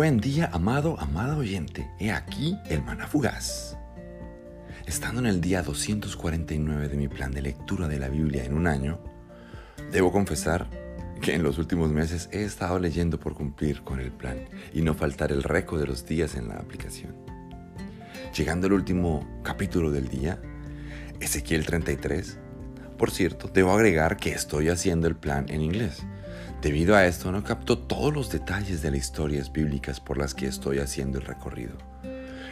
Buen día, amado, amada oyente. He aquí el maná fugaz. Estando en el día 249 de mi plan de lectura de la Biblia en un año, debo confesar que en los últimos meses he estado leyendo por cumplir con el plan y no faltar el récord de los días en la aplicación. Llegando al último capítulo del día, Ezequiel 33, por cierto, debo agregar que estoy haciendo el plan en inglés Debido a esto no capto todos los detalles de las historias bíblicas por las que estoy haciendo el recorrido.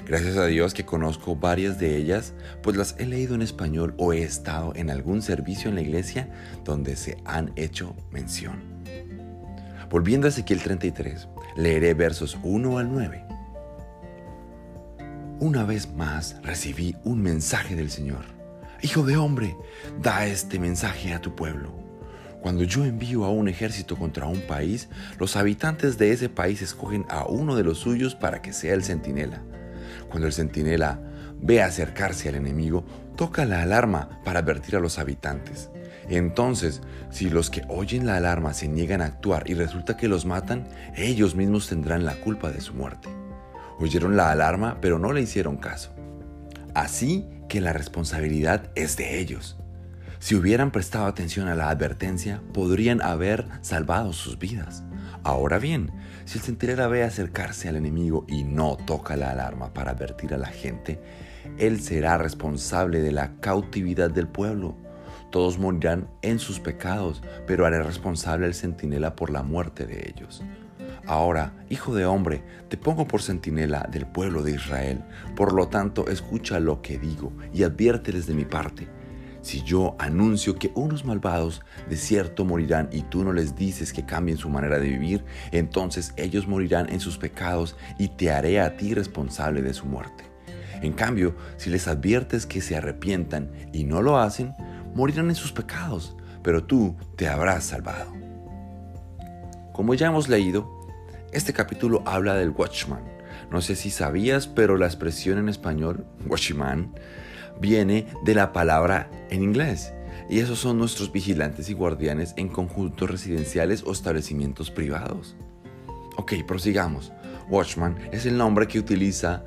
Gracias a Dios que conozco varias de ellas, pues las he leído en español o he estado en algún servicio en la iglesia donde se han hecho mención. Volviendo a Ezequiel 33, leeré versos 1 al 9. Una vez más recibí un mensaje del Señor. Hijo de hombre, da este mensaje a tu pueblo cuando yo envío a un ejército contra un país, los habitantes de ese país escogen a uno de los suyos para que sea el centinela. Cuando el centinela ve acercarse al enemigo, toca la alarma para advertir a los habitantes. Entonces, si los que oyen la alarma se niegan a actuar y resulta que los matan, ellos mismos tendrán la culpa de su muerte. Oyeron la alarma, pero no le hicieron caso. Así que la responsabilidad es de ellos. Si hubieran prestado atención a la advertencia, podrían haber salvado sus vidas. Ahora bien, si el centinela ve acercarse al enemigo y no toca la alarma para advertir a la gente, él será responsable de la cautividad del pueblo. Todos morirán en sus pecados, pero haré responsable al centinela por la muerte de ellos. Ahora, hijo de hombre, te pongo por centinela del pueblo de Israel. Por lo tanto, escucha lo que digo y adviérteles de mi parte. Si yo anuncio que unos malvados de cierto morirán y tú no les dices que cambien su manera de vivir, entonces ellos morirán en sus pecados y te haré a ti responsable de su muerte. En cambio, si les adviertes que se arrepientan y no lo hacen, morirán en sus pecados, pero tú te habrás salvado. Como ya hemos leído, este capítulo habla del watchman. No sé si sabías, pero la expresión en español, watchman, viene de la palabra en inglés. Y esos son nuestros vigilantes y guardianes en conjuntos residenciales o establecimientos privados. Ok, prosigamos. Watchman es el nombre que utiliza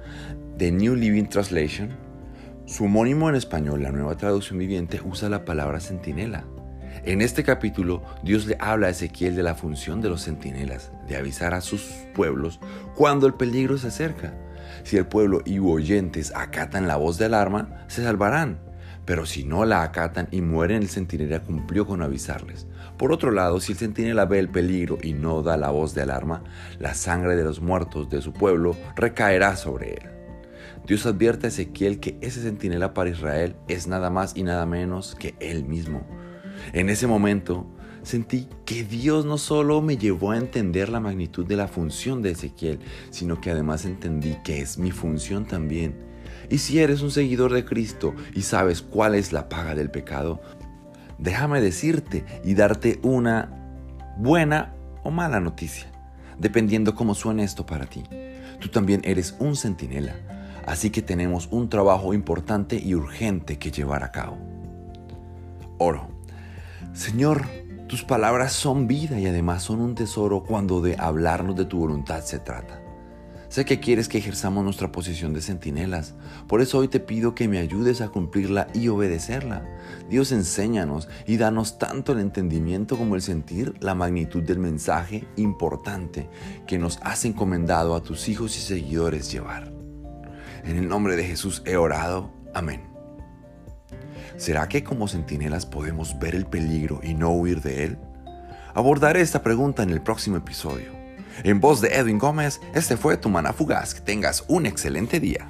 The New Living Translation. Su homónimo en español, la nueva traducción viviente, usa la palabra centinela. En este capítulo, Dios le habla a Ezequiel de la función de los centinelas, de avisar a sus pueblos cuando el peligro se acerca. Si el pueblo y oyentes acatan la voz de alarma, se salvarán. Pero si no la acatan y mueren, el centinela cumplió con avisarles. Por otro lado, si el centinela ve el peligro y no da la voz de alarma, la sangre de los muertos de su pueblo recaerá sobre él. Dios advierte a Ezequiel que ese centinela para Israel es nada más y nada menos que él mismo. En ese momento, sentí que Dios no solo me llevó a entender la magnitud de la función de Ezequiel, sino que además entendí que es mi función también. Y si eres un seguidor de Cristo y sabes cuál es la paga del pecado, déjame decirte y darte una buena o mala noticia, dependiendo cómo suene esto para ti. Tú también eres un centinela, así que tenemos un trabajo importante y urgente que llevar a cabo. Oro. Señor, tus palabras son vida y además son un tesoro cuando de hablarnos de tu voluntad se trata. Sé que quieres que ejerzamos nuestra posición de centinelas, por eso hoy te pido que me ayudes a cumplirla y obedecerla. Dios enséñanos y danos tanto el entendimiento como el sentir la magnitud del mensaje importante que nos has encomendado a tus hijos y seguidores llevar. En el nombre de Jesús he orado. Amén. ¿Será que como centinelas podemos ver el peligro y no huir de él? Abordaré esta pregunta en el próximo episodio. En voz de Edwin Gómez, este fue tu Mana Fugaz. Que tengas un excelente día.